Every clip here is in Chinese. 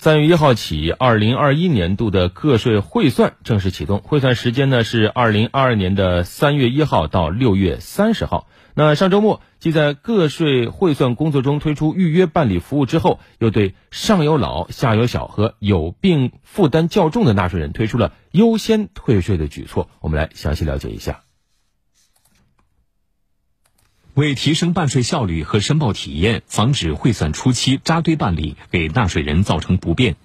三月一号起，二零二一年度的个税汇算正式启动，汇算时间呢是二零二二年的三月一号到六月三十号。那上周末，即在个税汇算工作中推出预约办理服务之后，又对上有老下有小和有病负担较重的纳税人推出了优先退税的举措。我们来详细了解一下。为提升办税效率和申报体验，防止汇算初期扎堆办理给纳税人造成不便，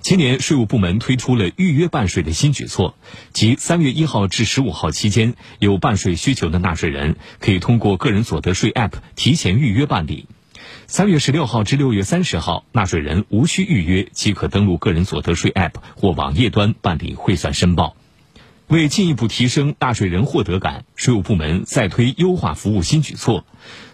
今年税务部门推出了预约办税的新举措，即三月一号至十五号期间，有办税需求的纳税人可以通过个人所得税 App 提前预约办理；三月十六号至六月三十号，纳税人无需预约即可登录个人所得税 App 或网页端办理汇算申报。为进一步提升纳税人获得感，税务部门再推优化服务新举措，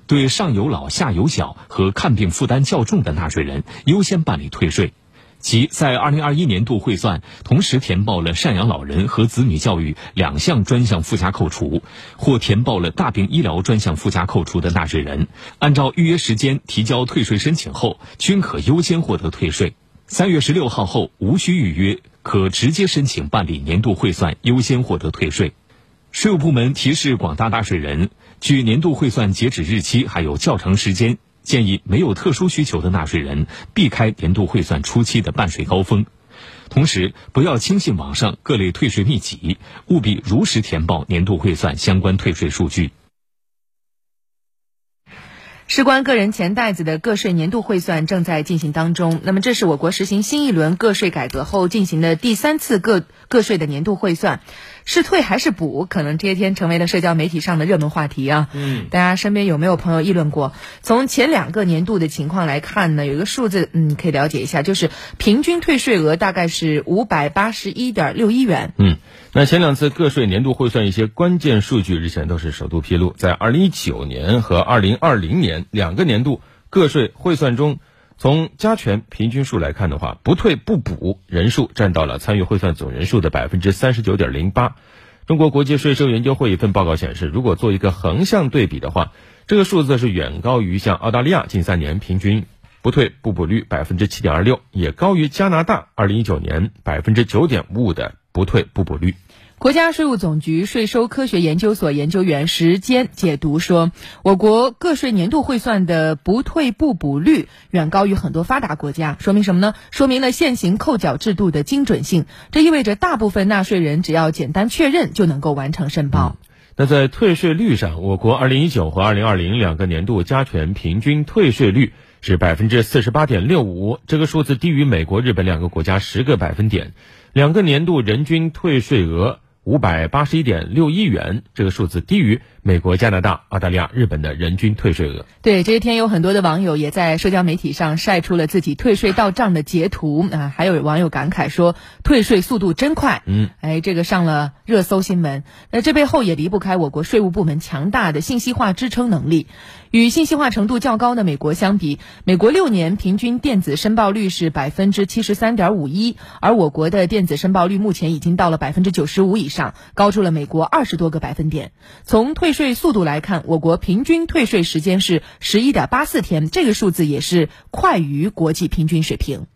对上有老下有小和看病负担较重的纳税人优先办理退税，即在二零二一年度汇算同时填报了赡养老人和子女教育两项专项附加扣除，或填报了大病医疗专项附加扣除的纳税人，按照预约时间提交退税申请后，均可优先获得退税。三月十六号后无需预约。可直接申请办理年度汇算，优先获得退税。税务部门提示广大纳税人，距年度汇算截止日期还有较长时间，建议没有特殊需求的纳税人避开年度汇算初期的办税高峰。同时，不要轻信网上各类退税秘籍，务必如实填报年度汇算相关退税数据。事关个人钱袋子的个税年度汇算正在进行当中。那么，这是我国实行新一轮个税改革后进行的第三次个个税的年度汇算，是退还是补？可能这些天成为了社交媒体上的热门话题啊。嗯，大家身边有没有朋友议论过？从前两个年度的情况来看呢，有一个数字，嗯，可以了解一下，就是平均退税额大概是五百八十一点六一元。嗯。那前两次个税年度汇算一些关键数据日前都是首度披露，在二零一九年和二零二零年两个年度个税汇算中，从加权平均数来看的话，不退不补人数占到了参与汇算总人数的百分之三十九点零八。中国国际税收研究会一份报告显示，如果做一个横向对比的话，这个数字是远高于像澳大利亚近三年平均不退不补率百分之七点二六，也高于加拿大二零一九年百分之九点五五的不退不补率。国家税务总局税收科学研究所研究员时间解读说，我国个税年度汇算的不退不补率远高于很多发达国家，说明什么呢？说明了现行扣缴制度的精准性。这意味着大部分纳税人只要简单确认就能够完成申报。那在退税率上，我国二零一九和二零二零两个年度加权平均退税率是百分之四十八点六五，这个数字低于美国、日本两个国家十个百分点。两个年度人均退税额。五百八十一点六亿元，这个数字低于美国、加拿大、澳大利亚、日本的人均退税额。对，这些天有很多的网友也在社交媒体上晒出了自己退税到账的截图啊，还有网友感慨说退税速度真快。嗯，哎，这个上了热搜新闻。那这背后也离不开我国税务部门强大的信息化支撑能力。与信息化程度较高的美国相比，美国六年平均电子申报率是百分之七十三点五一，而我国的电子申报率目前已经到了百分之九十五以上，高出了美国二十多个百分点。从退税速度来看，我国平均退税时间是十一点八四天，这个数字也是快于国际平均水平。